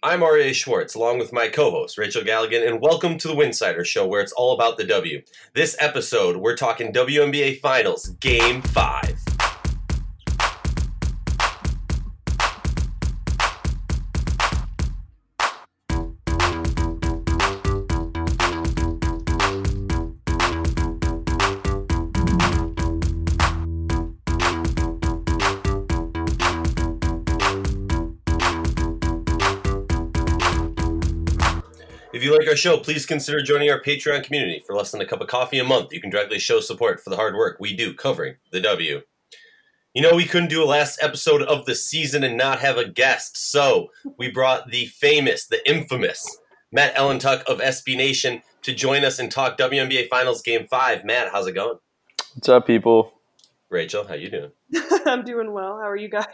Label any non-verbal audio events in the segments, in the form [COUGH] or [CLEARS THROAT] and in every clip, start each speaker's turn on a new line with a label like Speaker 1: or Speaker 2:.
Speaker 1: I'm R.A. Schwartz, along with my co host, Rachel Galligan, and welcome to the Winsider Show, where it's all about the W. This episode, we're talking WNBA Finals, Game 5. Show, please consider joining our Patreon community. For less than a cup of coffee a month, you can directly show support for the hard work we do covering the W. You know, we couldn't do a last episode of the season and not have a guest, so we brought the famous, the infamous Matt Ellentuck of SB Nation to join us and talk WNBA Finals Game 5. Matt, how's it going?
Speaker 2: What's up, people?
Speaker 1: Rachel, how you doing? [LAUGHS]
Speaker 3: I'm doing well. How are you guys?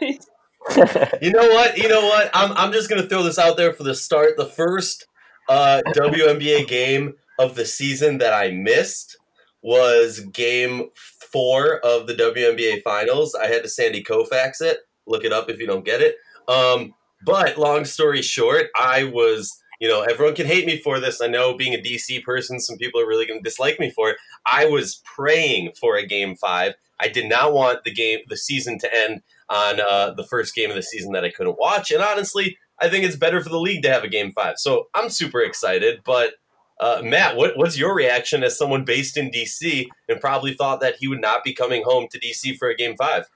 Speaker 3: [LAUGHS]
Speaker 1: You know what? You know what? I'm, I'm just going to throw this out there for the start. The first uh, WNBA game of the season that I missed was game four of the WNBA Finals. I had to Sandy Koufax it. Look it up if you don't get it. Um, but long story short, I was, you know, everyone can hate me for this. I know being a DC person, some people are really going to dislike me for it. I was praying for a game five. I did not want the game, the season to end on uh, the first game of the season that I couldn't watch. And honestly, I think it's better for the league to have a game five. So I'm super excited. But uh, Matt, what, what's your reaction as someone based in DC and probably thought that he would not be coming home to DC for a game five?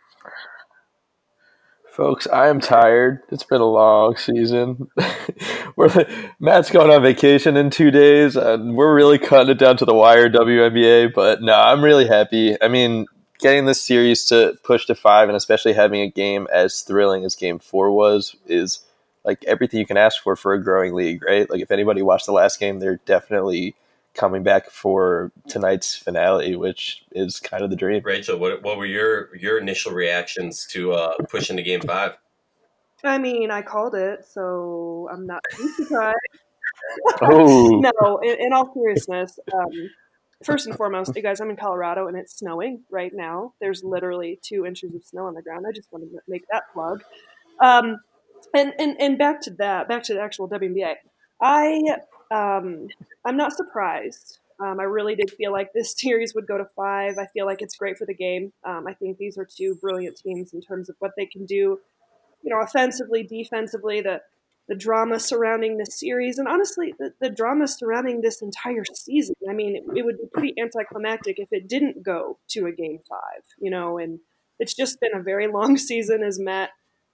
Speaker 2: Folks, I am tired. It's been a long season. [LAUGHS] we're, Matt's going on vacation in two days, and we're really cutting it down to the wire, WNBA. But no, I'm really happy. I mean, getting this series to push to five, and especially having a game as thrilling as Game Four was, is like everything you can ask for for a growing league, right? Like if anybody watched the last game, they're definitely coming back for tonight's finale, which is kind of the dream.
Speaker 1: Rachel, what what were your your initial reactions to uh, pushing to game five?
Speaker 3: I mean, I called it, so I'm not too surprised.
Speaker 2: Oh, [LAUGHS]
Speaker 3: no, in, in all seriousness, um, first and foremost, you guys, I'm in Colorado and it's snowing right now. There's literally two inches of snow on the ground. I just want to make that plug. Um, and, and and back to that, back to the actual WNBA. I um, I'm not surprised. Um, I really did feel like this [LAUGHS] series would go to five. I feel like it's great for the game. Um, I think these are two brilliant teams in terms of what they can do, you know, offensively, defensively, the the drama surrounding this series, and honestly, the, the drama surrounding this entire season. I mean, it, it would be pretty anticlimactic if it didn't go to a game five, you know, and it's just been a very [LAUGHS] long season, as Matt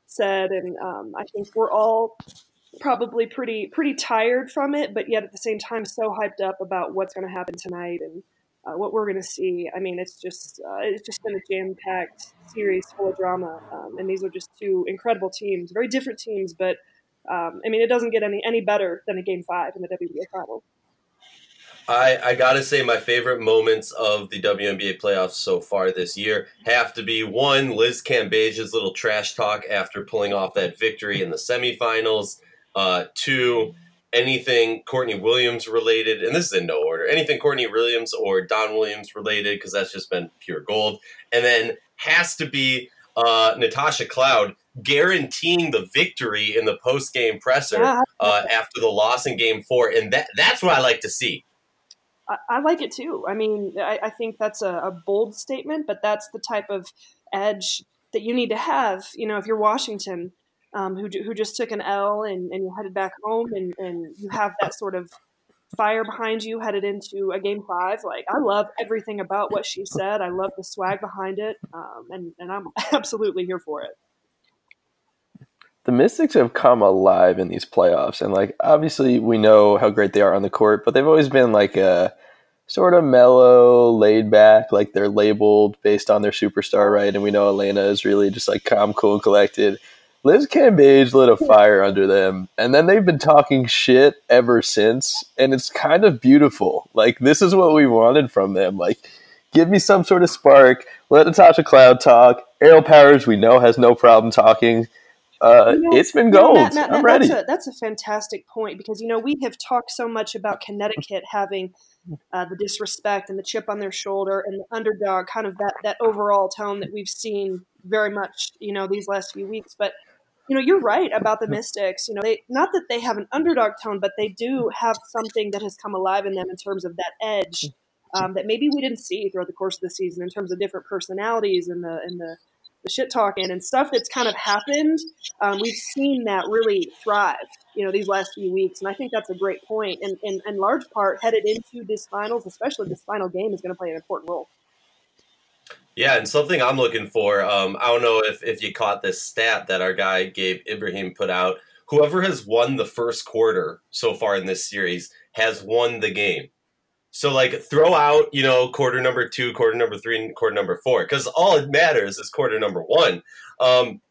Speaker 3: said, and um, I think we're all probably pretty pretty tired from it, but yet at the same time so hyped up about what's going to happen tonight and uh, what we're going to see. I mean, it's just uh, it's just been a jam packed series full of drama, um, and these are just two incredible teams, very different teams, but um, I mean, it doesn't get any any better than a game five in the WNBA final.
Speaker 1: I, I gotta say, my favorite moments of the WNBA playoffs so far this year have to be one, Liz Cambage's little trash talk after pulling off that victory in the semifinals. Uh, two, anything Courtney Williams related, and this is in no order, anything Courtney Williams or Don Williams related, because that's just been pure gold. And then has to be uh, Natasha Cloud guaranteeing the victory in the post game presser
Speaker 3: Yeah.
Speaker 1: uh, after the loss in game four. And that that's what I like to see.
Speaker 3: I, I like it too. I mean, I, I think that's a, a bold statement, but that's the type of edge that you need to have. You know, if you're Washington, um, who, who just took an L and, and you headed back home and, and you have that sort of fire behind you headed into a game five. Like, I love everything about what she said. I love the swag behind it. Um, and, and I'm [LAUGHS] absolutely here for it.
Speaker 2: The Mystics have come alive in these playoffs, and like obviously we know how great they are on the court, but they've always been like a sort of mellow, laid back. Like they're labeled based on their superstar, right? And we know Elena is really just like calm, cool, and collected. Liz Cambage lit a fire under them, and then they've been talking shit ever since, and it's kind of beautiful. Like this is what we wanted from them. Like, give me some sort of spark. Let Natasha Cloud talk. Aerial Powers, we know, has no problem talking. Uh,
Speaker 3: You know,
Speaker 2: it's been gold.
Speaker 3: Matt, Matt,
Speaker 2: I'm ready.
Speaker 3: That's a, that's a fantastic point because you know we have talked so much about Connecticut having uh, the disrespect and the chip on their shoulder and the underdog, kind of that that overall tone that we've seen very much, you know, these last few weeks. But you know, you're right about the Mystics. You know, they not that they have an underdog tone, but they do have something that has come alive in them in terms of that edge um, that maybe we didn't see throughout the course of the season in terms of different personalities and the and the, the shit talking and stuff that's kind of happened. Um, we've seen that really thrive, you know, these last few weeks, and I think that's a great point. And in large part, headed into this finals, especially this final game, is going to play an important role.
Speaker 1: Yeah, and something I'm looking for. Um, I don't know if, if you caught this stat that our guy Gabe Ibrahim put out. Whoever has won the first quarter so far in this series has won the game. So like throw out, you know, quarter number two, quarter number three, and quarter number four, because all it matters is quarter number one. Um,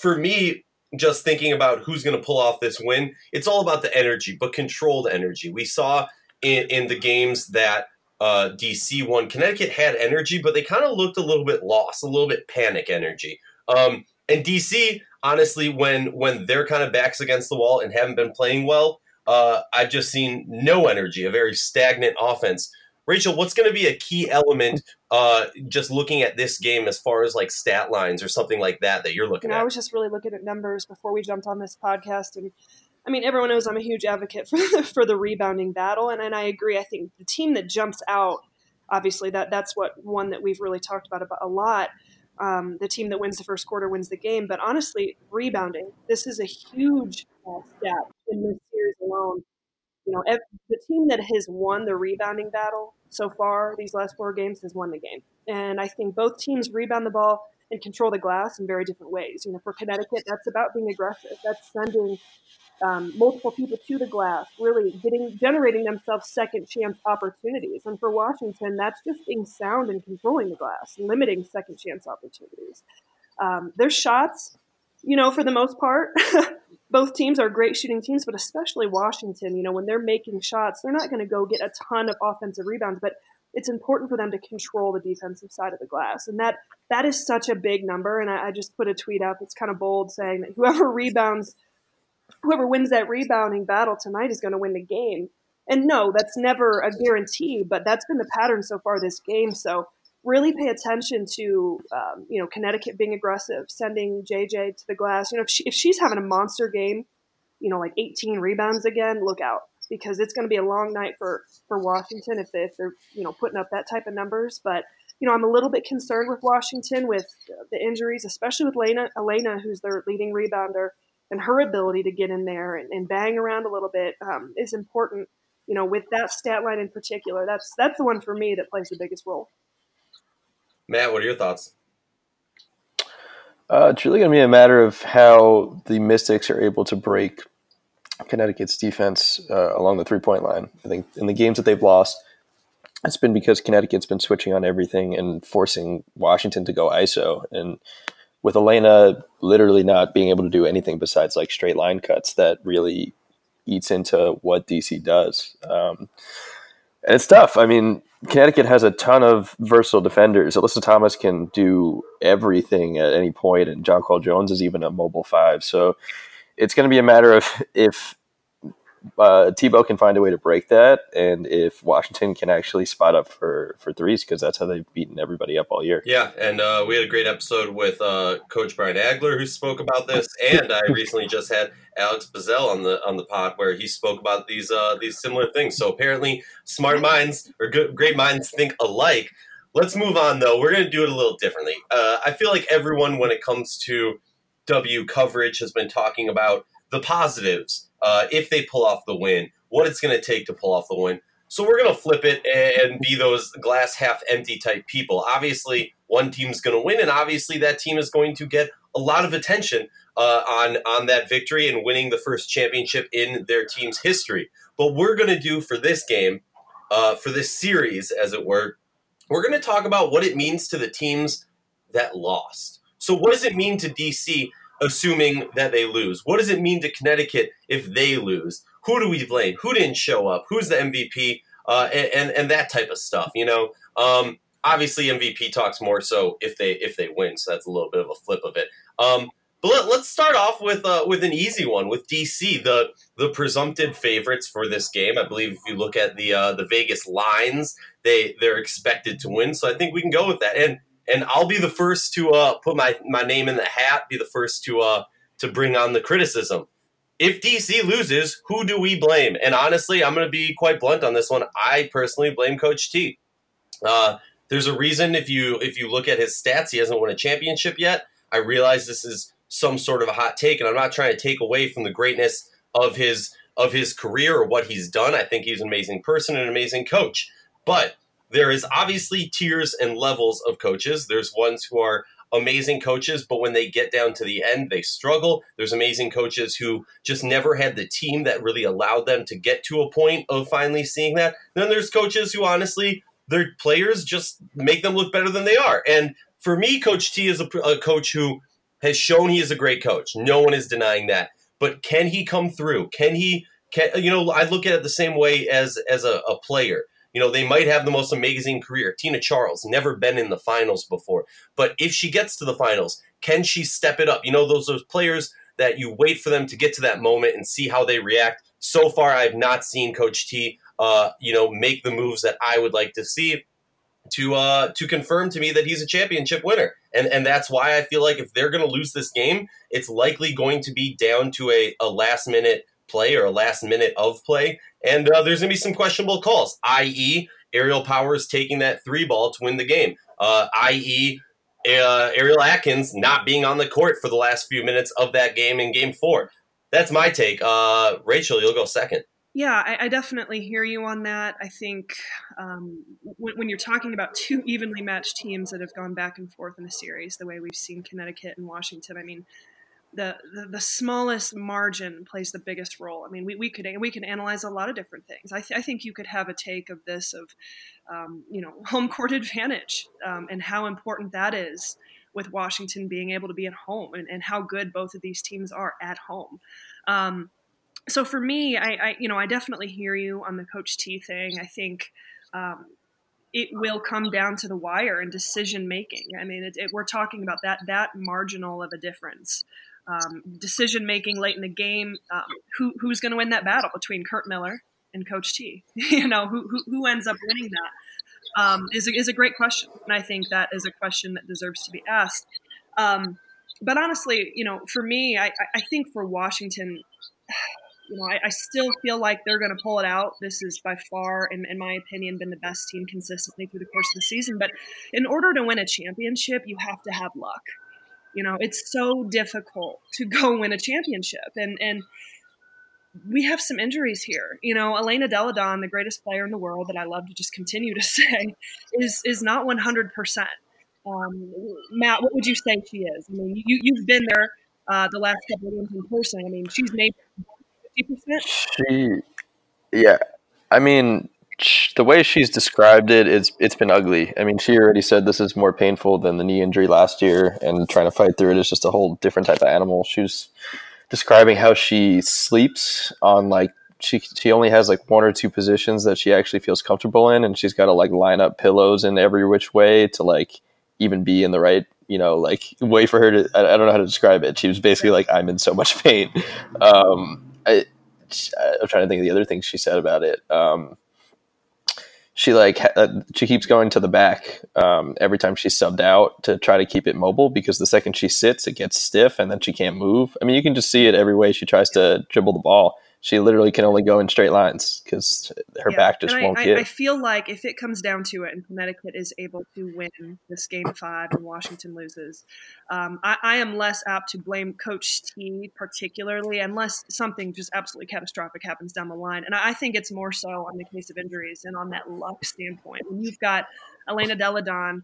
Speaker 1: for me, just thinking about who's going to pull off this win, it's all about the energy, but controlled energy. We saw in, in the games that uh, DC won. Connecticut had energy, but they kind of looked a little bit lost, a little bit panic energy. Um, and DC, honestly, when when they're kind of backs against the wall and haven't been playing well, uh, I've just seen no energy, a very stagnant offense. Rachel, what's going to be a key element uh, just looking at this game as far as like stat lines or something like that that you're looking know, at?
Speaker 3: I was just really looking at numbers before we jumped on this podcast and I mean, everyone knows I'm a huge advocate for the, [LAUGHS] for the rebounding battle, and, and I agree. I think the team that jumps out, obviously, that that's what one that we've really talked about, about a lot. Um, the team that wins the first quarter wins the game. But honestly, rebounding, this is a huge uh, step in this series alone. You know, the team that has won the rebounding battle so far, these last four games, has won the game. And I think both teams rebound the ball and control the glass in very different ways. You know, for Connecticut, that's about being aggressive. That's sending um, multiple people to the glass, really getting generating themselves second chance opportunities. And for Washington, that's just being sound and controlling the glass, limiting second chance opportunities. Um, their shots, you know, for the most part, [LAUGHS] both teams are great shooting teams, but especially Washington. You know, when they're making shots, they're not going to go get a ton of offensive rebounds, but it's important for them to control the defensive side of the glass, and that that is such a big number. And I, I just put a tweet out that's kind of bold, saying that whoever [LAUGHS] rebounds whoever wins that rebounding battle tonight is going to win the game. And no, that's never a guarantee, but that's been the pattern so far this game. So really pay attention to um, you know Connecticut being aggressive, sending JJ to the glass. You know if, she, if she's having a monster game, you know like 18 rebounds again, look out because it's going to be a long night for for Washington if, they, if they're you know putting up that type of numbers. But you know I'm a little bit concerned with Washington with the injuries, especially with Elena, Elena who's their leading rebounder and her ability to get in there and, and bang around a little bit um, is important. You know, with that stat line in particular, that's that's the one for me that plays the biggest role.
Speaker 1: Matt, what are your thoughts?
Speaker 2: Uh, it's really going to be a matter of how the Mystics are able to break Connecticut's defense uh, along the three point line. I think in the games that they've lost, it's been because Connecticut's been switching on everything and forcing Washington to go ISO. And with Elena literally not being able to do anything besides like straight line cuts that really eats into what DC does. Um, and it's tough. I mean, Connecticut has a ton of versatile defenders. Alyssa Thomas can do everything at any point, and Jonquel Jones is even a mobile five. So it's going to be a matter of [LAUGHS] if uh, Thibault can find a way to break that, and if Washington can actually spot up for for threes, because that's how they've beaten everybody up all year.
Speaker 1: Yeah, and uh, we had a great episode with uh, Coach Brian Agler who spoke about this, and I recently just had Alex Bazell on the on the pod where he spoke about these uh, these similar things. So apparently, smart minds or good, great minds think alike. Let's move on though. We're going to do it a little differently. Uh, I feel like everyone, when it comes to W coverage, has been talking about the positives uh, if they pull off the win, what it's going to take to pull off the win. So we're going to flip it and be those glass half empty type people. Obviously, one team's going to win, and obviously that team is going to get a lot of attention uh, on on that victory and winning the first championship in their team's history. But we're going to do for this game, uh, for this series, as it were, we're going to talk about what it means to the teams that lost. So, what does it mean to DC assuming that they lose? What does it mean to Connecticut if they lose? Who do we blame? Who didn't show up? Who's the MVP? Uh, and, and, and that type of stuff. You know, um, obviously MVP talks more so if they if they win. So that's a little bit of a flip of it. Um, but let, us start off with uh, with an easy one with DC, the the presumptive favorites for this game. I believe if you look at the uh, the Vegas lines, they they're expected to win. So I think we can go with that. And and I'll be the first to uh, put my, my name in the hat, be the first to uh, to bring on the criticism. If DC loses, who do we blame? And honestly, I'm going to be quite blunt on this one. I personally blame Coach T. Uh, there's a reason if you if you look at his stats, he hasn't won a championship yet. I realize this is some sort of a hot take, and I'm not trying to take away from the greatness of his of his career or what he's done. I think he's an amazing person and an amazing coach. But there is obviously tiers and levels of coaches. There's ones who are amazing coaches, but when they get down to the end, they struggle. There's amazing coaches who just never had the team that really allowed them to get to a point of finally seeing that. Then there's coaches who honestly, their players just make them look better than they are. And for me, Coach T is a, a coach who has shown he is a great coach. No one is denying that. But can he come through? Can he? Can you know? I look at it the same way as as a, a player. You know, they might have the most amazing career. Tina Charles, never been in the finals before. But if she gets to the finals, can she step it up? You know, those, those players that you wait for them to get to that moment and see how they react. So far, I've not seen Coach T, uh, you know, make the moves that I would like to see to uh, to confirm to me that he's a championship winner. And and that's why I feel like if they're going to lose this game, it's likely going to be down to a, a last minute play or a last minute of play. And uh, there's going to be some questionable calls, i.e., Aerial Powers taking that three ball to win the game, uh, i.e., uh, Ariel Atkins not being on the court for the last few minutes of that game in game four. That's my take. Uh, Rachel, you'll go second.
Speaker 3: Yeah, I, I, definitely hear you on that. I think um, when, when, you're talking about two evenly matched teams that have gone back and forth in a series, the way we've seen Connecticut and Washington, I mean, the, the, the smallest margin plays the biggest role. I mean, we, we could we can analyze a lot of different things. I, th- I think you could have a take of this of, um, you know, [LAUGHS] home court advantage um, and how important that is with Washington being able to be at home and, and how good both of these teams are at home. Um, so for me, I, I, you know I definitely hear you on the Coach T thing. I think um, it will come down to the wire and decision making. I mean, it, it, we're talking about that that marginal of a difference. Um, decision making late in the game. Um, who, who's going to win that battle between Curt Miller and Coach T? [LAUGHS] you know, who, who, who ends up winning that um, is a, is a great question, and I think that is a question that deserves to be asked. Um, but honestly, you know, for me, I, I think for Washington [SIGHS] you know, I, I, still feel like they're going to pull it out. This is by far, in, in, my opinion, been the best team consistently through the course of the season. But in order to win a championship, you have to have luck. You know, it's so difficult to go [LAUGHS] win a championship, and and we have some injuries here. You know, Elena Delle Donne, the greatest player in the world that I love to just continue to [LAUGHS] say, is is not one hundred percent. Um, Matt, what would you say she is? I mean, you you've been there uh, the last couple of games in person. I mean, she's made
Speaker 2: percent. She, yeah, I mean, the way she's described it, it's it's been ugly. I mean, she already said this is more painful than the knee injury last year, and trying to fight through it is just a whole different type of animal. She was describing how she sleeps on like she she only has like one or two positions that she actually feels comfortable in, and she's got to like line up pillows in every which way to like even be in the right you know like way for her to I, I don't know how to describe it. She was basically like I'm in so much pain. Um, I, I'm trying to think of the other things she said about it. Um, she like uh, she keeps going to the back um, every time she's subbed out to try to keep it mobile because the second she sits, it gets stiff and then she can't move. I mean, you can just see it every way she tries to dribble the ball she literally can only go in straight lines because her yeah. back just
Speaker 3: and
Speaker 2: won't
Speaker 3: I,
Speaker 2: give.
Speaker 3: I feel like if it comes down to it, and Connecticut is able to win this game five, and Washington loses, um, I, I, am less apt to blame Coach T particularly, unless something just absolutely catastrophic happens down the line. And I think it's more so on the case of injuries and on that luck standpoint. When you've got Elena Delle Donne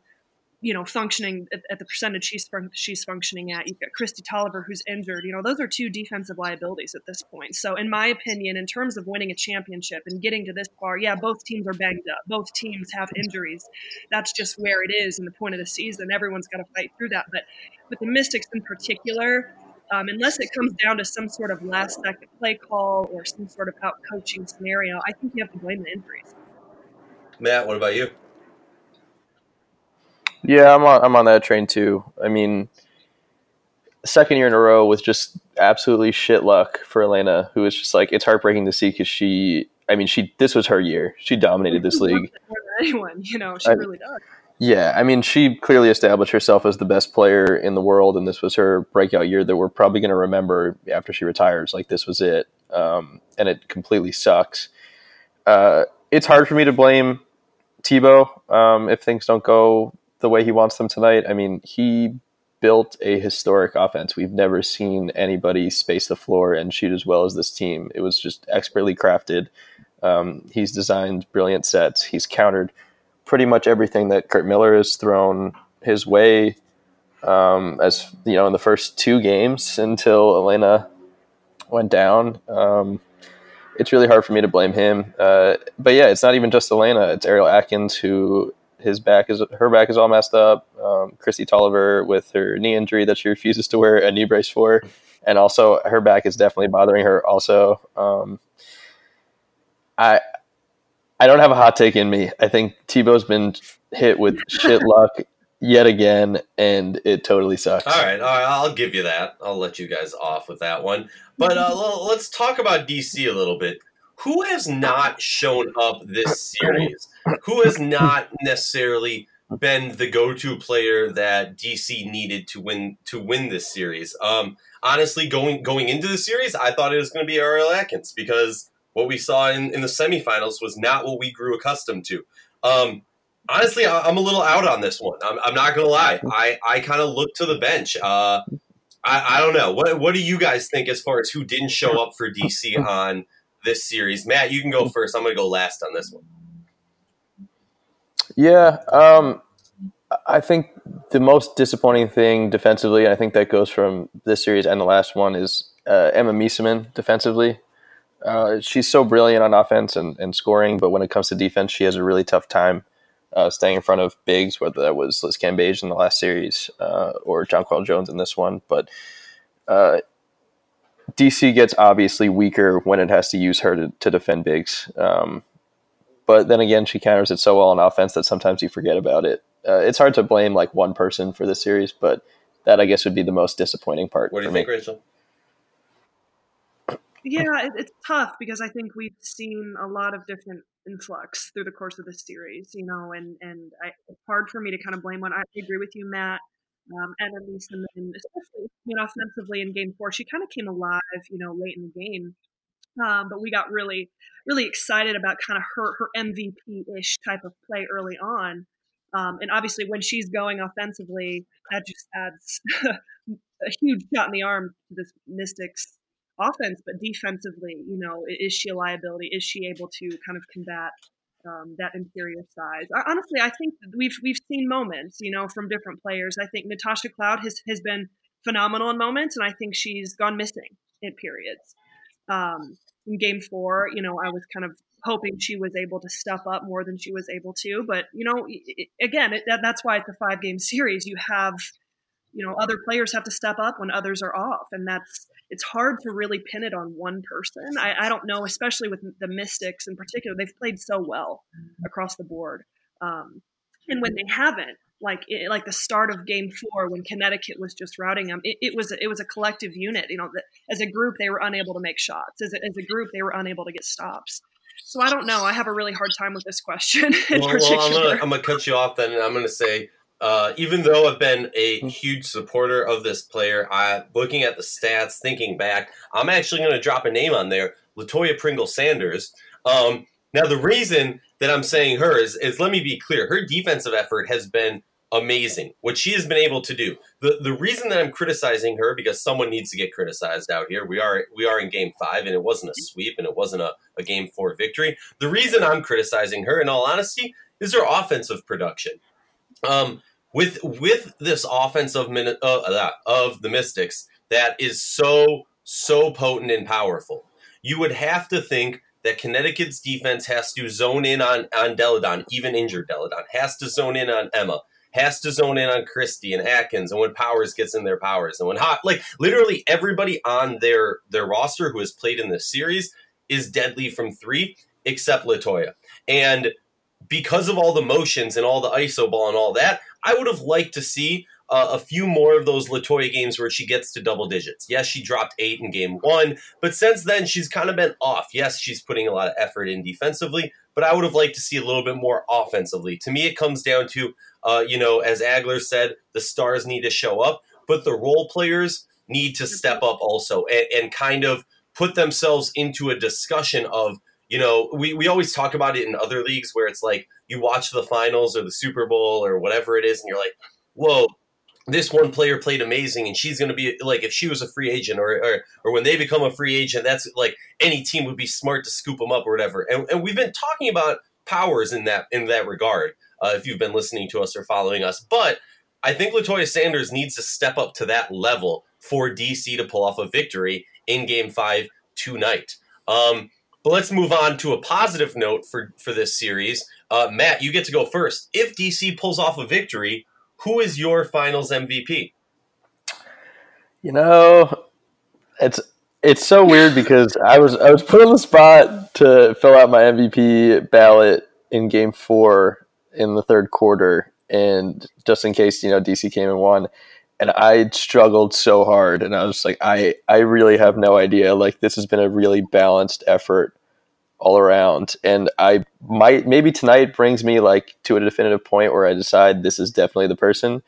Speaker 3: you know, functioning at, at, the percentage she's she's functioning at. You've got Kristi Toliver who's injured. You know, those are two defensive liabilities at this point. So, in my opinion, in terms of winning a championship and getting to this far, yeah, both teams are banged up. Both teams have injuries. That's just where it is in the point of the season. Everyone's got to fight through that. But with the Mystics in particular, um, unless it comes down to some sort of last second play call or some sort of out coaching scenario, I think you have to blame the injuries.
Speaker 1: Matt, what about you?
Speaker 2: Yeah, I'm on. I'm on that train too. I mean, second year in a row with just absolutely shit luck for Elena, who is just like it's heartbreaking to see because she. I mean, she this was her year. She dominated this league.
Speaker 3: anyone, you know, she I, really does.
Speaker 2: Yeah, I mean, she clearly established herself as the best player in the world, and this was her breakout year that we're probably going to remember after she retires. Like this was it, um, and it completely sucks. Uh, it's hard for me to blame Thibault um, if things don't go the way he wants them tonight. I mean, he built a historic offense. We've never seen anybody space the floor and shoot as well as this team. It was just expertly crafted. Um, he's designed brilliant sets. He's countered pretty much everything that Curt Miller has thrown his way. Um, as you know, in the first two games until Elena went down, um, it's really hard for me to blame him. Uh, but yeah, it's not even just Elena; it's Ariel Atkins who his back is her back is all messed up. Um, Kristi Toliver with her knee injury that she refuses to wear a knee brace for, and also her back is definitely bothering her. Also, um, I I don't have a hot take in me. I think Thibault's been hit with shit [LAUGHS] luck yet again, and it totally sucks.
Speaker 1: All right, all right, I'll give you that. I'll let you guys off with that one. But uh, let's talk about DC a little bit. Who has not shown up this series? Who has not necessarily been the go-to player that DC needed to win to win this series? Um, honestly, going going into the series, I thought it was going to be Ariel Atkins because what we saw in, in the semifinals was not what we grew accustomed to. Um, honestly, I, am a little out on this one. I'm, I'm not going to lie. I, I kind of look to the bench. Uh, I, I don't know. What, what do you guys think as far as who didn't show up for DC on this series? Matt, you can go first. I'm going to go last on this one.
Speaker 2: Yeah. Um, I think the most disappointing thing defensively, and I think that goes from this series and the last one, is uh, Emma Meesseman defensively. Uh, she's so brilliant on offense and, and scoring, but when it comes to defense, she has a really tough time uh, staying in front of bigs, whether that was Liz Cambage in the last series uh, or Jonquel Jones in this one. But uh, DC gets obviously weaker when it has to use her to, to defend bigs. Um, but then again, she counters it so well on offense that sometimes you forget about it. Uh, it's hard to blame like one person for this series, but that I guess would be the most disappointing part.
Speaker 1: What do you think,
Speaker 2: me.
Speaker 1: Rachel?
Speaker 3: yeah, it, it's tough because I think we've seen a lot of different influx through the course of the series, you know, and and I, it's hard for me to kind of blame one. I agree with you, Matt. Um, and at least, in, in, especially I mean, offensively in Game Four, she kind of came alive, you know, late in the game. Um, but we got really, really excited about kind of her her MVP ish type of play early on. Um, and obviously, when she's going offensively, that just adds [LAUGHS] a huge shot in the arm to this Mystics offense, but defensively, you know, is she a liability? Is she able to kind of combat um, that inferior size? Honestly, I think we've we've seen moments, you know, from different players. I think Natasha Cloud has has been phenomenal in moments, and I think she's gone missing in periods. Um, in Game Four, you know, I was kind of hoping she was able to step up more than she was able to, but you know, it, again, it, that, that's why it's a five game series. You have you know other players have to step up when others are off and that's it's hard to really pin it on one person i, I don't know especially with the mystics in particular they've played so well across the board um, and when they haven't like it, like the start of game four when connecticut was just routing them it, it was it was a collective unit you know that as a group they were unable to make shots. As a, as a group they were unable to get stops. So i don't know. I have a really hard time with this question [LAUGHS]
Speaker 1: well, well, I'm, gonna, I'm gonna cut you off then and i'm gonna say uh, even though I've been a huge supporter of this player, I looking at the stats, thinking back, I'm actually going to drop a name on there, Latoya Pringle Sanders. Um, now, the reason that I'm saying her is, is let me be clear, her defensive effort has been amazing. What she has been able to do. The the reason that I'm criticizing her because someone needs to get criticized out here. We are we are in game five and it wasn't a sweep and it wasn't a, a game four victory. The reason I'm criticizing her, in all honesty, is her offensive production. Um, with with this offense of uh, uh, of the Mystics that is so so potent and powerful, you would have to think that Connecticut's defense has to zone in on on Delle Donne, even injured Delle Donne, has to zone in on Emma, has to zone in on Kristi and Atkins, and when Powers gets in their powers, and when hot, like literally everybody on their their roster who has played in this series is deadly from three, except Latoya, and because of all the motions and all the iso ball and all that, I would have liked to see uh, a few more of those Latoya games where she gets to double digits. Yes, she dropped eight in game one, but since then she's kind of been off. Yes, she's putting a lot of effort in defensively, but I would have liked to see a little bit more offensively. To me, it comes down to, uh, you know, as Agler said, the stars need to show up, but the role players need to step up also and, and kind of put themselves into a discussion of, you know, we, we always talk about it in other leagues where it's like you watch the finals or the Super Bowl or whatever it is, and you're like, whoa, this one player played amazing and she's going to be like if she was a free agent or, or or when they become a free agent that's like any team would be smart to scoop them up or whatever. And, and we've been talking about powers in that in that regard uh, if you've been listening to us or following us. But i think latoya sanders needs to step up to that level for dc to pull off a victory in game five tonight. Um, but let's move on to a positive note for for this series. Uh, matt you get to go first. If dc pulls off a victory who is your finals MVP?
Speaker 2: You know, it's it's so weird because I was I was put on the spot to fill out my MVP ballot in game 4 in the third quarter. And just in case, you know, DC came and won and I struggled so hard. And I was like I I really have no idea. Like this has been a really balanced effort all around. And I might maybe tonight brings me like to a definitive point where I decide this is definitely the person.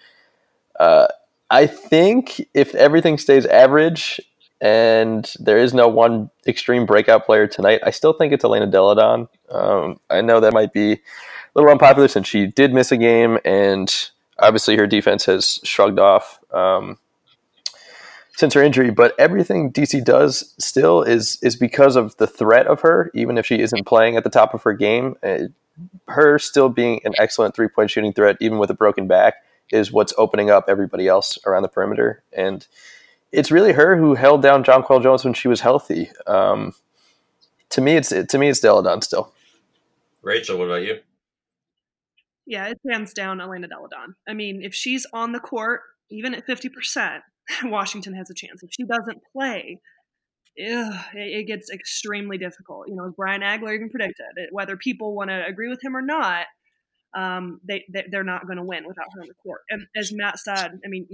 Speaker 2: Uh, I think if everything stays average and there is no one extreme breakout player tonight, I still think it's Elena Delle Donne. Um, I know that might be a little unpopular since she did miss a game and obviously her defense has shrugged off. Um, since her injury, but everything DC does still is is because of the threat of her, even if she isn't playing at the top of her game. Uh, her still being an excellent three point shooting threat, even with a broken back, is what's opening up everybody else around the perimeter. And it's really her who held down John Jonquel Jones when she was healthy. Um, to me, it's to me it's Delle Donne still.
Speaker 1: Rachel, what about you?
Speaker 3: Yeah, it's hands down Elena Delle Donne. I mean, if she's on the court, even at fifty percent, [LAUGHS] Washington has a chance. If she doesn't play, it, gets extremely difficult. You know, as Brian Agler even predicted, whether people want to agree with him or not, um, they, they are not going to win without her on the court. And as Matt said, I mean,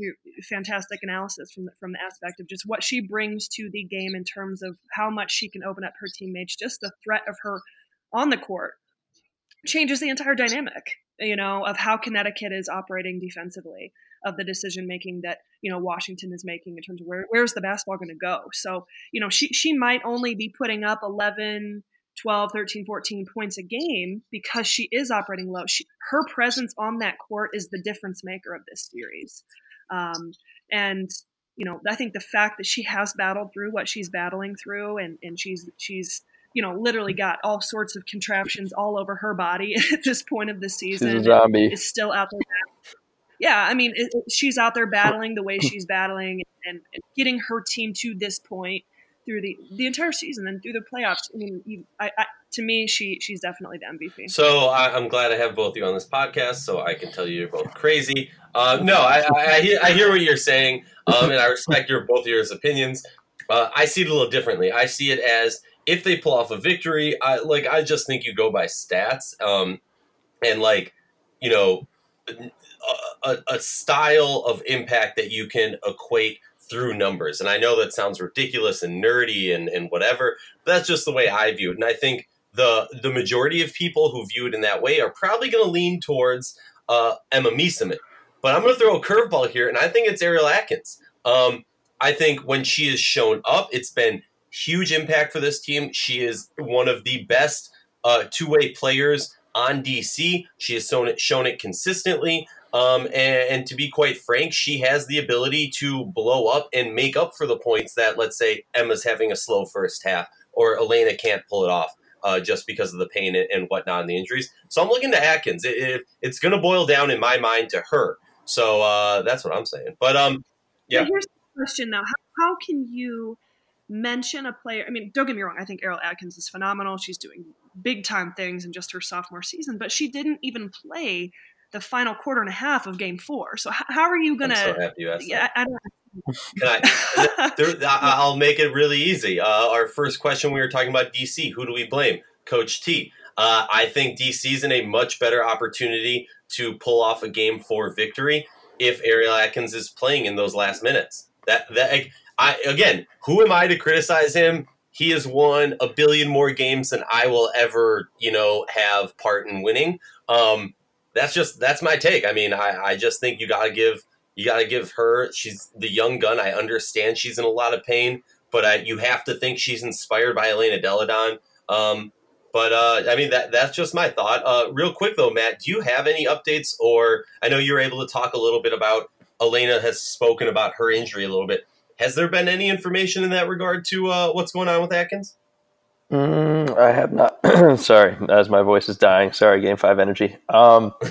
Speaker 3: fantastic analysis from the, from the aspect of just what she brings to the game in terms of how much she can open up her teammates. Just the threat of her on the court changes the entire dynamic. You know, of how Connecticut is operating defensively of the decision making that you know Washington is making in terms of where where's the basketball going to go. So you know she she might only be putting up 11, 12, 13, 14 points a game because she is operating low. She, her presence on that court is the difference maker of this series. Um, and you know I think the fact that she has battled through what she's battling through and and she's she's you know, literally got all sorts of contraptions all over her body [LAUGHS] at this point of the season.
Speaker 2: She's a zombie.
Speaker 3: Is still out there yeah, I mean, it, it, she's out there battling the way she's battling and, and, getting her team to this point through the the entire season and through the playoffs. I mean, you, I, I, to me, she she's definitely the MVP.
Speaker 1: So I, am glad I have both of you on this podcast, so I can tell you you're both crazy. Uh, no, I, I, hear I hear what you're saying, um, and I respect your both of your opinions. Uh, I see it a little differently. I see it as if they pull off a victory, I like I just think you go by stats, um, and like you know a, a style of impact that you can equate through numbers. And I know that sounds ridiculous and nerdy and, and whatever, but that's just the way I view it. And I think the the majority of people who view it in that way are probably going to lean towards uh, Emma Meesseman. But I'm going to throw a curveball here, and I think it's Ariel Atkins. Um, I think when she has shown up, it's been huge impact for this team. She is one of the best uh, two way players on DC. She has shown it, shown it consistently. Um, and, and, to be quite frank, she has the ability to blow up and make up for the points that, let's say, Emma's having a slow first half or Elena can't pull it off uh, just because of the pain and, and, whatnot and the injuries. So I'm looking to Atkins. It, it, it's going to boil down in my mind to her. So uh, that's what I'm saying. But um, yeah.
Speaker 3: here's the question though: how, how can you mention a player? I mean, don't get me wrong. I think Ariel Atkins is phenomenal. She's doing big time things in just her sophomore season, but she didn't even play the final quarter and a half of game four. So how, how are you going to?
Speaker 1: So happy you asked yeah, I, don't. I, there, I'll make it really easy. Uh, our first question we were talking about DC. Who do we blame? Coach T. Uh, I think DC's in a much better opportunity to pull off a game four victory if Ariel Atkins is playing in those last minutes. That that I again, who am I to criticize him? He has won a billion more games than I will ever, you know, have part in winning. Um, that's just that's my take. I mean, I, I just think you got to give you got to give her. She's the young gun. I understand she's in a lot of pain, but I, you have to think she's inspired by Elena Delle Donne. Um, but uh, I mean that that's just my thought. Uh, real quick though, Matt, do you have any updates? Or I know you were able to talk a little bit about Elena has spoken about her injury a little bit. Has there been any information in that regard to uh, what's going on with Atkins?
Speaker 2: Mm, I have not. [CLEARS THROAT] Sorry, as my voice is dying. Sorry, Game Five energy. Um, [LAUGHS]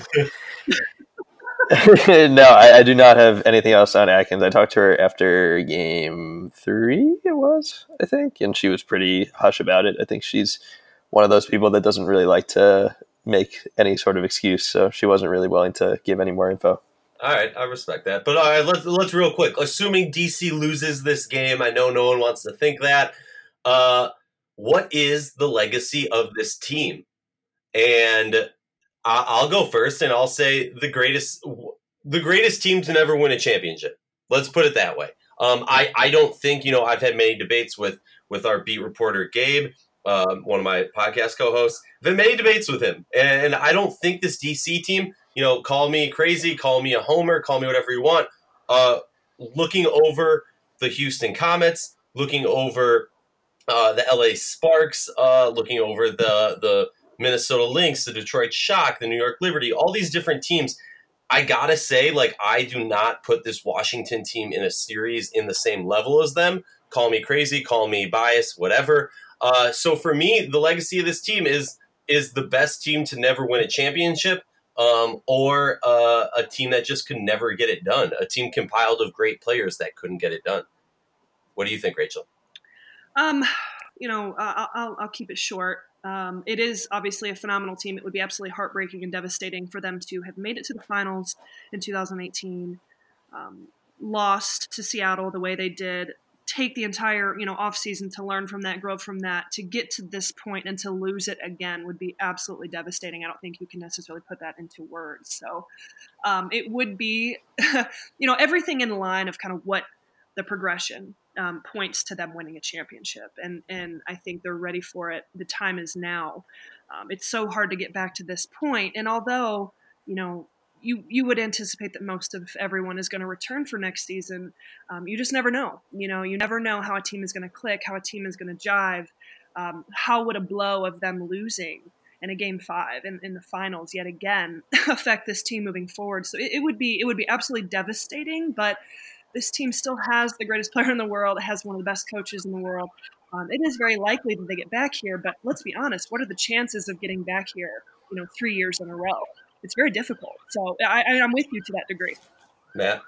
Speaker 2: no, I, I, do not have anything else on Atkins. I talked to her after Game Three. It was, I think, and she was pretty hush about it. I think she's one of those people that doesn't really like to make any sort of excuse, so she wasn't really willing to give any more info.
Speaker 1: All right, I respect that. But all right, let's let's real quick. Assuming DC loses this game, I know no one wants to think that. Uh, what is the legacy of this team? And I'll go first, and I'll say the greatest the greatest team to never win a championship. Let's put it that way. Um, I I don't think you know I've had many debates with with our beat reporter Gabe, um, one of my podcast co-hosts. I've had many debates with him, and I don't think this DC team you know, call me crazy, call me a homer, call me whatever you want. Uh, looking over the Houston Comets, looking over uh, the LA Sparks, uh, looking over the the Minnesota Lynx, the Detroit Shock, the New York Liberty, all these different teams. I gotta say, like, I do not put this Washington team in a series in the same level as them. Call me crazy, call me biased, whatever. Uh, so for me, the legacy of this team is is the best team to never win a championship um, or uh, a team that just could never get it done, a team compiled of great players that couldn't get it done. What do you think, Rachel?
Speaker 3: Um, [SIGHS] you know, uh, I'll, I'll keep it short. Um, it is obviously a phenomenal team. It would be absolutely heartbreaking and devastating for them to have made it to the finals in 2018, um, lost to Seattle the way they did, take the entire you know off season to learn from that, grow from that, to get to this point and to lose it again would be absolutely devastating. I don't think you can necessarily put that into words. So um, it would be, [LAUGHS] you know, everything in line of kind of what the progression um, points to them winning a championship, and and I think they're ready for it. The time is now. Um, it's so hard to get back to this point, and although you know you you would anticipate that most of everyone is going to return for next season. Um, you just never know. You know, you never know how a team is going to click, how a team is going to jive. Um, how would a blow of them losing in a game five in, in the finals yet again [LAUGHS] affect this team moving forward? So it, it would be it would be absolutely devastating. But this team still has the greatest [LAUGHS] player in the world. It has one of the best coaches in the world. Um, it is very likely that they get back here, but let's be honest. What are the chances of getting back here? You know, three years in a row it's very difficult. So I, I'm with you to that degree.
Speaker 1: Matt.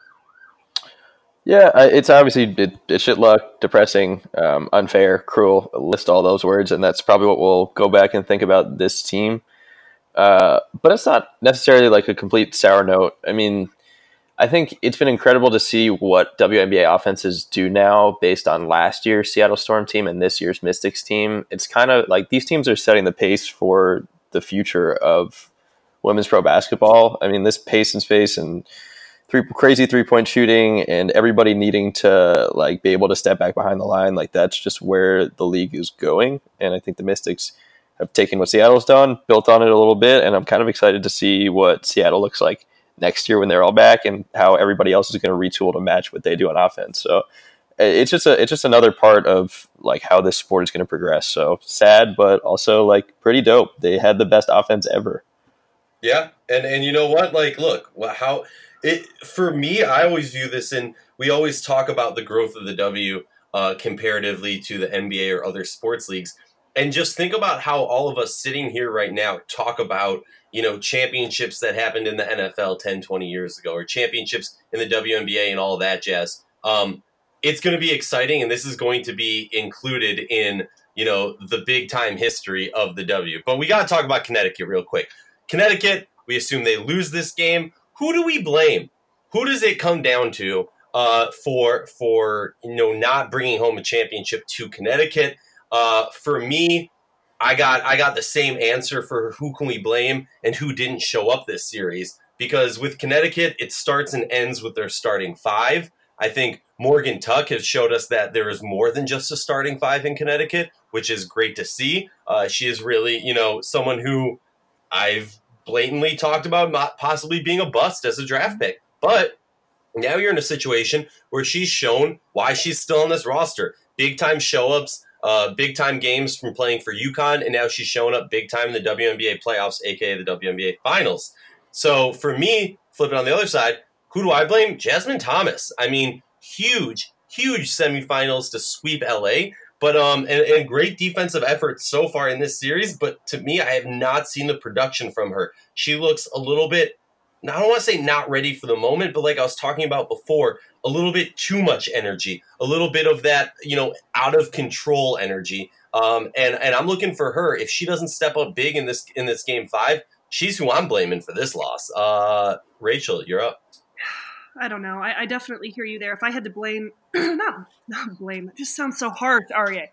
Speaker 2: Yeah, it's obviously it, it's shit luck, depressing, um, unfair, cruel. List all those words, and that's probably what we'll go back and think about this team. Uh, but it's not necessarily like a complete sour note. I mean, I think it's been incredible to see what WNBA offenses do now based on last year's Seattle Storm team and this year's Mystics team. It's kind of like these teams are setting the pace for the future of women's pro basketball. I mean, this pace and space and three crazy three point shooting and everybody needing to like be able to step back behind the line, like that's just where the league is going. And I think the Mystics have taken what Seattle's done, built on it a little bit, and I'm kind of excited to see what Seattle looks like next year when they're all back and how everybody else is going to retool to match what they do on offense. So it's just a it's just another part of like how this sport is going to progress. So sad, but also like pretty dope. They had the best offense ever.
Speaker 1: Yeah, and and you know what? Like, look, how it for me, I always view this in. We always talk about the growth of the W uh, comparatively to the NBA or other sports leagues, and just think about how all of us sitting here right now talk about you know championships that happened in the NFL 10, 20 years ago, or championships in the WNBA and all that jazz. Um, it's going to be exciting, and this is going to be included in you know the big time history of the W. But we got to talk about Connecticut real quick. Connecticut, we assume they lose this game. Who do we blame? Who does it come down to uh, for for you know not bringing home a championship to Connecticut? Uh, for me, I got I got the same answer for who can we blame and who didn't show up this series. because with Connecticut, it starts and ends with their starting five. I think Morgan Tuck has showed us that there is more than just a starting five in Connecticut, which is great to see. Uh, she is really, you know, someone who I've blatantly talked about not possibly being a bust as a draft pick. But now you're in a situation where she's shown why she's still on this roster. Big time show ups, uh, big time games from playing for UConn, and now she's showing up big time in the WNBA playoffs, aka the WNBA finals. So for me, flipping on the other side, who do I blame? Jasmine Thomas. I mean, huge, huge semifinals to sweep LA, but um, and, and great defensive effort so far in this series. But to me, I have not seen the production from her. She looks a little bit. I don't want to say not ready for the moment, but like I was talking about before, a little bit too much energy, a little bit of that, you know, out of control energy. Um, and and I'm looking for her. If she doesn't step up big in this in this game five, she's who I'm blaming for this loss. Uh, Rachel, you're up.
Speaker 3: I don't know. I, I, definitely hear you there. If I had to blame, [CLEARS THROAT] not not blame, it just sounds so harsh, Aria.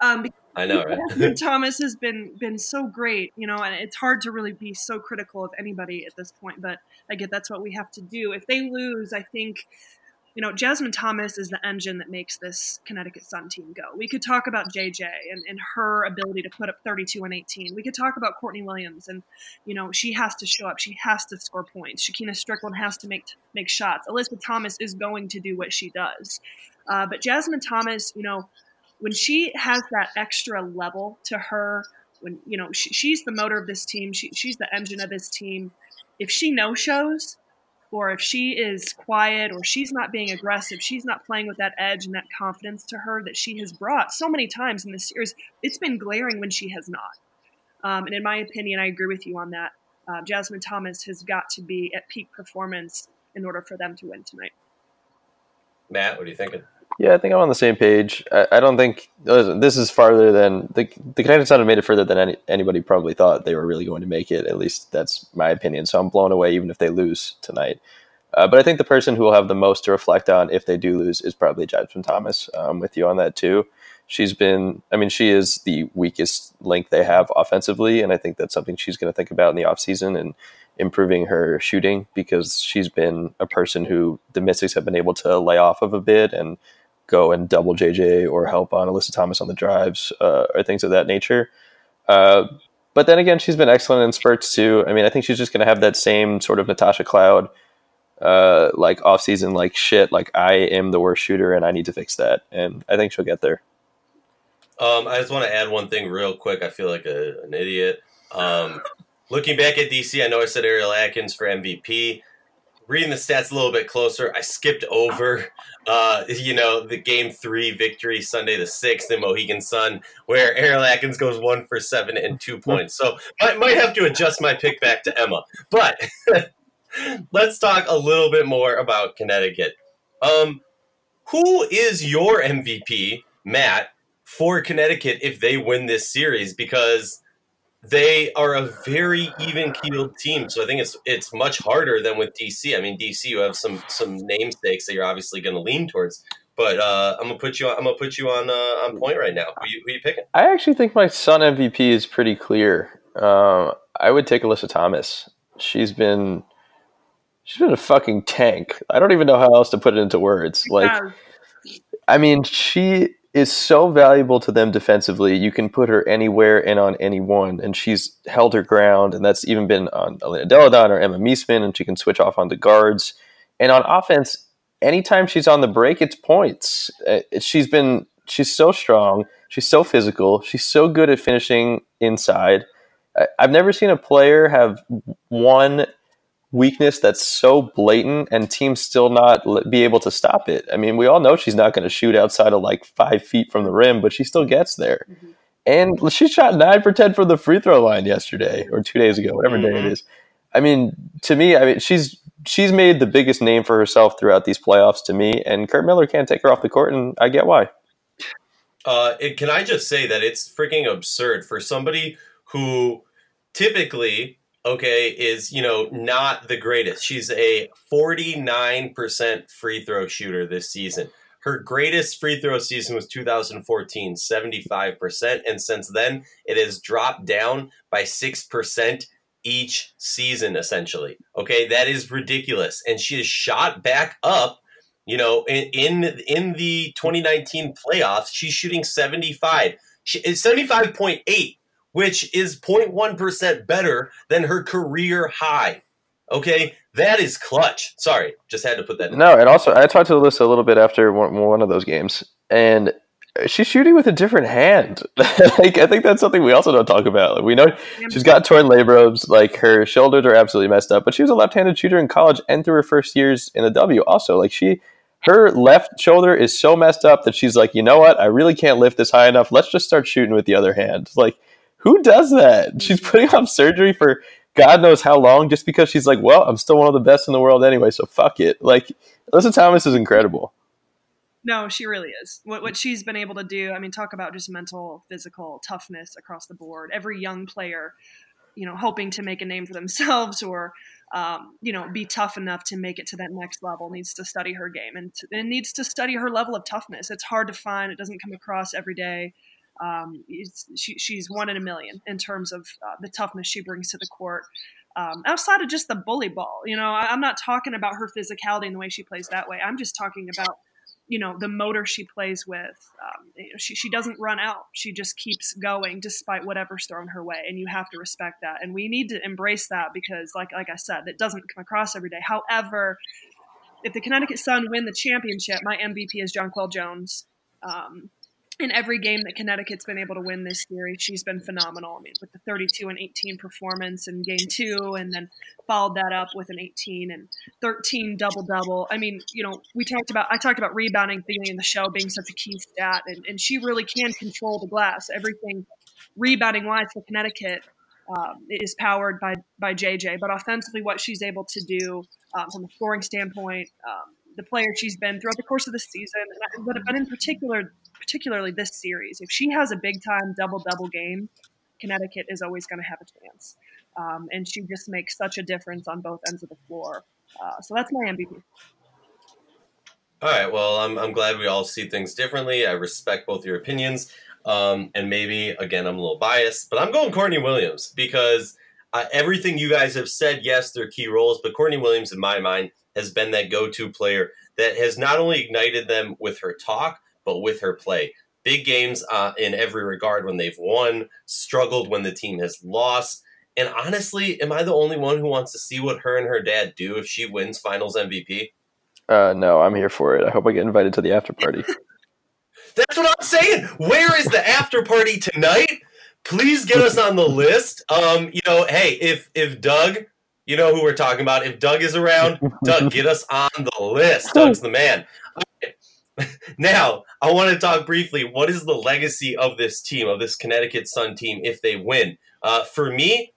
Speaker 3: Um,
Speaker 1: I know, right? [LAUGHS]
Speaker 3: Thomas has been been so great, you know, and it's hard to really be so critical of anybody at this point. But I get that's what we have to do. If they lose, I think you know, Jasmine Thomas is the engine that makes this Connecticut Sun team go. We could talk about JJ and, and her ability to put up 32 and 18. We could talk about Courtney Williams and, you know, she has to show up. She has to score points. Shekinna Stricklen has to make make shots. Elizabeth Thomas is going to do what she does. Uh, but Jasmine Thomas, you know, when she has that extra level to her, when, you know, she, she's the motor of this team, she, she's the engine of this team. If she no shows, or if she is quiet or she's not being aggressive, she's not playing with that edge and that confidence to her that she has brought so many times in this series, it's been glaring when she has not. Um, and in my opinion, I agree with you on that. Uh, Jasmine Thomas has got to be at peak performance in order for them to win tonight.
Speaker 1: Matt, what are you thinking?
Speaker 2: Yeah, I think I'm on the same page. I, I don't think this is farther than the the Connecticut Sun have made it further than any, anybody probably thought they were really going to make it. At least that's my opinion. So I'm blown away, even if they lose tonight. Uh, but I think the person who will have the most to reflect on if they do lose is probably Jasmine Thomas. I'm with you on that too. She's been, I mean, she is the weakest link they have offensively, and I think that's something she's going to think about in the offseason and improving her shooting because she's been a person who the Mystics have been able to lay off of a bit and go and double JJ or help on Alyssa Thomas on the drives uh, or things of that nature. Uh, but then again, she's been excellent in spurts too. I mean, I think she's just going to have that same sort of Natasha Cloud, uh, like off season, like shit, like I am the worst shooter and I need to fix that. And I think she'll get there.
Speaker 1: Um, I just want to add one thing real quick. I feel like a, an idiot. Um, looking back at DC, I know I said Ariel Atkins for MVP reading the stats a little bit closer, I skipped over, uh, you know, the game three victory Sunday the sixth in Mohegan Sun, where Ariel Atkins goes one for seven and two points. So I might have to adjust my pick back to Emma. But [LAUGHS] let's talk a little bit more about Connecticut. Um, who is your MVP, Matt, for Connecticut if they win this series? Because they are a very even keeled team. So I think it's it's much harder than with DC. I mean, DC you have some some namesakes that you're obviously going to lean towards. But uh, I'm gonna put you on, I'm gonna put you on uh, on point right now. Who you, who you picking?
Speaker 2: I actually think my Sun MVP is pretty clear. Uh, I would take Alyssa Thomas. She's been she's been a fucking tank. I don't even know how else to put it into words. Like, I mean, she is so valuable to them defensively. You can put her anywhere and on anyone, and she's held her ground. And that's even been on Elena Delle Donne or Emma Meesseman, and she can switch off onto guards. And on offense, anytime she's on the break, it's points. Uh, she's been she's so strong. She's so physical. She's so good at finishing inside. I've never seen a player have one weakness that's so blatant and teams still not be able to stop it. I mean, we all know she's not going to shoot outside of like five feet from the rim, but she still gets there. Mm-hmm. And she shot nine for 10 from the free throw line yesterday or two days ago, whatever mm-hmm. day it mm-hmm. I mean, to me, I mean, she's she's made the biggest name for herself throughout these playoffs to me, and Curt Miller can't take her off the court, and I get why.
Speaker 1: Uh, it, can I just say that it's freaking absurd for somebody who typically okay, is, you know, not the greatest. She's a 49% free throw shooter this season. Her greatest free throw season was 2014, 75%. And since then, it has dropped down by 6% each season, essentially. Okay, that is ridiculous. And she has shot back up. You know, in in, in the 2019 playoffs, she's shooting 75. She 75.8, which is 0.1% better than her career high. Okay, that is clutch. Sorry, just had to put that.
Speaker 2: In. No, and also I talked to Alyssa a little bit after one, one of those games, and she's shooting with a different hand. [LAUGHS] like I think that's something we also don't talk about. Like, we know she's got torn labrums, like her shoulders are absolutely messed up, but she was a left-handed shooter in college and through her first years in the W. Also, like she, her left shoulder is so messed up that she's like, you know what? I really can't lift this high enough. Let's just start shooting with the other hand. Like, who does that? She's putting off surgery for God knows how long just because she's like, well, I'm still one of the best in the world anyway, so fuck it. Like, Alyssa Thomas is incredible.
Speaker 3: No, she really is. What what she's been able to do, I mean, talk about just mental, physical toughness across the board. Every young player, you know, hoping to make a name for themselves or um, you know, be tough enough to make it to that next level needs to study her game and, to, and needs to study her level of toughness. It's hard to find. It doesn't come across every day. Um, she, she's one in a million in terms of uh, the toughness she brings to the court. Um, outside of just the bully ball, you know, I, I'm not talking about her physicality and the way she plays that way. I'm just talking about you know the motor she plays with. Um, she, she doesn't run out. She just keeps going despite whatever's thrown her way and you have to respect that. And we need to embrace that because like like i said it doesn't come across every day. However if the connecticut sun win the championship my mvp is jonquel jones. Um, in every game that Connecticut's been able to win this series, she's been phenomenal. I mean, with the 32 and 18 performance in game two, and then followed that up with an 18 and 13 double double. I mean, you know, we talked about, I talked about rebounding at the beginning the show being such a key stat, and, and she really can control the glass. Everything rebounding wise for Connecticut um, is powered by, by JJ, but offensively, what she's able to do um, from a scoring standpoint, um, the player she's been throughout the course of the season, but, but in particular, particularly this series, if she has a big time double double game, Connecticut is always going to have a chance. Um, and she just makes such a difference on both ends of the floor. Uh, so that's my MVP.
Speaker 1: All right. Well, I'm, I'm glad we all see things differently. I respect both your opinions. Um, and maybe, again, I'm a little biased, but I'm going Courtney Williams because uh, everything you guys have said, yes, they're key roles, but Courtney Williams, in my mind, has been that go to player that has not only ignited them with her talk, but with her play. Big games uh, in every regard when they've won, struggled when the team has lost. And honestly, am I the only one who wants to see what her and her dad do if she wins finals MVP?
Speaker 2: Uh, no, I'm here for it. I hope I get invited to the after party. [LAUGHS]
Speaker 1: That's what I'm saying. Where is the after party tonight? Please get us on the list. Um, you know, hey, if if Doug, you know who we're talking about. If Doug is around, Doug, get us on the list. Doug's the man. [LAUGHS] Now, I want to talk briefly. What is the legacy of this team, of this Connecticut Sun team, if they win? Uh, for me,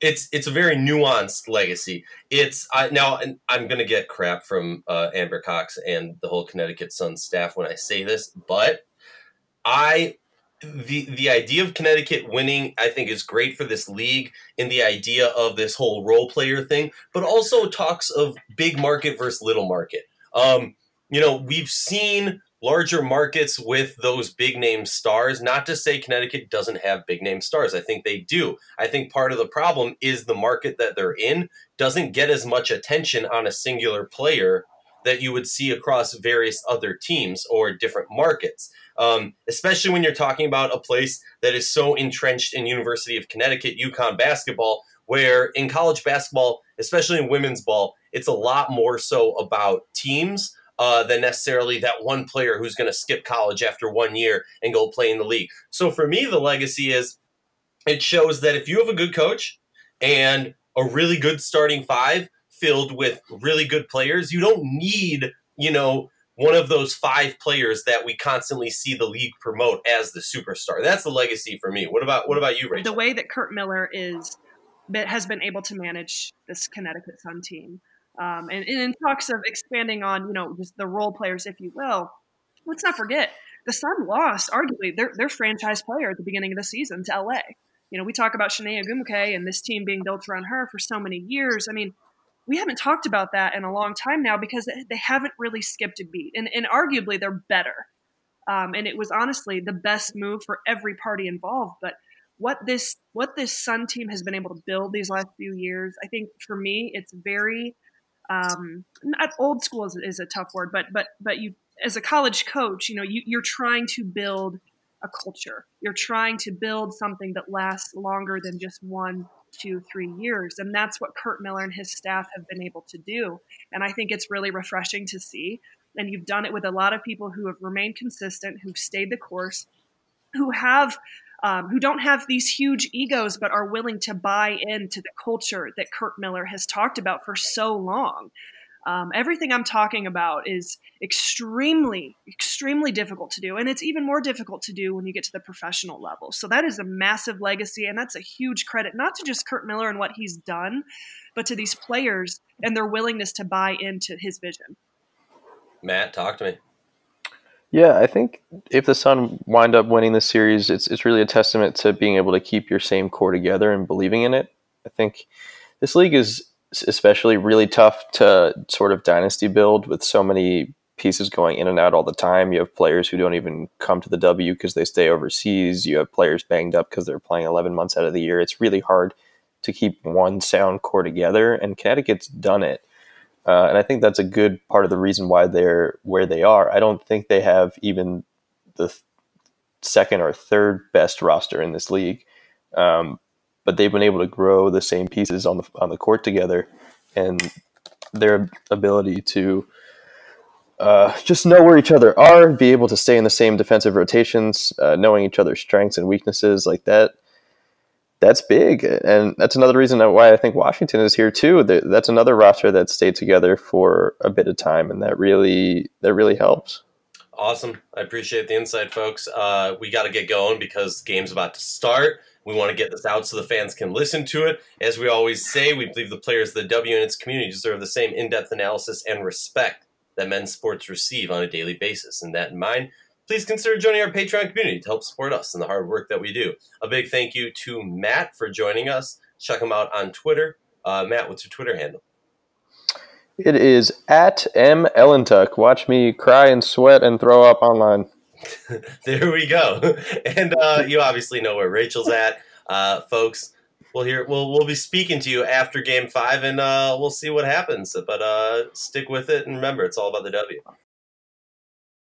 Speaker 1: it's it's a very nuanced legacy. It's uh, now I'm going to get crap from uh, Amber Cox and the whole Connecticut Sun staff when I say this, but I the the idea of Connecticut winning, I think, is great for this league in the idea of this whole role player thing, but also talks of big market versus little market. Um, you know, we've seen larger markets with those big name stars. Not to say Connecticut doesn't have big name stars. I think they do. I think part of the problem is the market that they're in doesn't get as much attention on a singular player that you would see across various other teams or different markets. Um, especially when you're talking about a place that is so entrenched in University of Connecticut, UConn basketball, where in college basketball, especially in women's ball, it's a lot more so about teams uh, than necessarily that one player who's going to skip college after one year and go play in the league. So for me, the legacy is it shows that if you have a good coach and a really good starting five filled with really good players, you don't need, you know, one of those five players that we constantly see the league promote as the superstar. That's the legacy for me. What about what about you, Rachel?
Speaker 3: The way that Curt Miller is has been able to manage this Connecticut Sun team um, and, and in talks of expanding on, you know, just the role players, if you will, let's not forget the Sun lost arguably their, their franchise player at the beginning of the season to LA. You know, we talk about Chiney Ogwumike and this team being built around her for so many years. I mean, we haven't talked about that in a long time now because they haven't really skipped a beat. And, and arguably, they're better. Um, and it was honestly the best move for every party involved. But what this what this Sun team has been able to build these last few years. I think for me, it's very um, not old school is, is a tough word, but but but you as a college coach, you know, you, you're trying to build a culture. You're trying to build something that lasts longer than just one, two, three years. And that's what Curt Miller and his staff have been able to do. And I think it's really refreshing to see. And you've done it with a lot of people who have remained consistent, who've stayed the course, who have um, who don't have these huge egos but are willing to buy into the culture that Curt Miller has talked about for so long. Um, everything I'm talking about is extremely, extremely difficult to do. And it's even more difficult to do when you get to the professional level. So that is a massive legacy. And that's a huge credit, not to just Curt Miller and what he's done, but to these players and their willingness to buy into his vision.
Speaker 1: Matt, talk to me.
Speaker 2: Yeah, I think if the Sun wind up winning the series, it's it's really a testament to being able to keep your same core together and believing in it. I think this league is especially really tough to sort of dynasty build with so many pieces going in and out all the time. You have players who don't even come to the W because they stay overseas. You have players banged up because they're playing 11 months out of the year. It's really hard to keep one sound core together, and Connecticut's done it. Uh, and I think that's a good part of the reason why they're where they are. I don't think they have even the th- second or third best roster in this league, um, but they've been able to grow the same pieces on the on the court together, and their ability to uh, just know where each other are, be able to stay in the same defensive rotations, uh, knowing each other's strengths and weaknesses like that that's big, and that's another reason why I think Washington is here too. That's another roster that stayed together for a bit of time, and that really that really helps.
Speaker 1: Awesome, I appreciate the insight, folks. Uh, we got to get going because game's about to start. We want to get this out so the fans can listen to it. As we always say, we believe the players of the W and its community deserve the same in-depth analysis and respect that men's sports receive on a daily basis. And that in mind, please consider joining our Patreon community to help support us in the hard work that we do. A big thank you to Matt for joining us. Check him out on Twitter. Uh, Matt, what's your Twitter handle?
Speaker 2: It is at M Ellentuck. Watch me cry and sweat and throw up online. [LAUGHS]
Speaker 1: there we go. [LAUGHS] And uh, you obviously know where Rachel's at, uh, folks. We'll hear. We'll we'll be speaking to you after Game Five, and uh, we'll see what happens. But uh, stick with it, and remember, it's all about the W.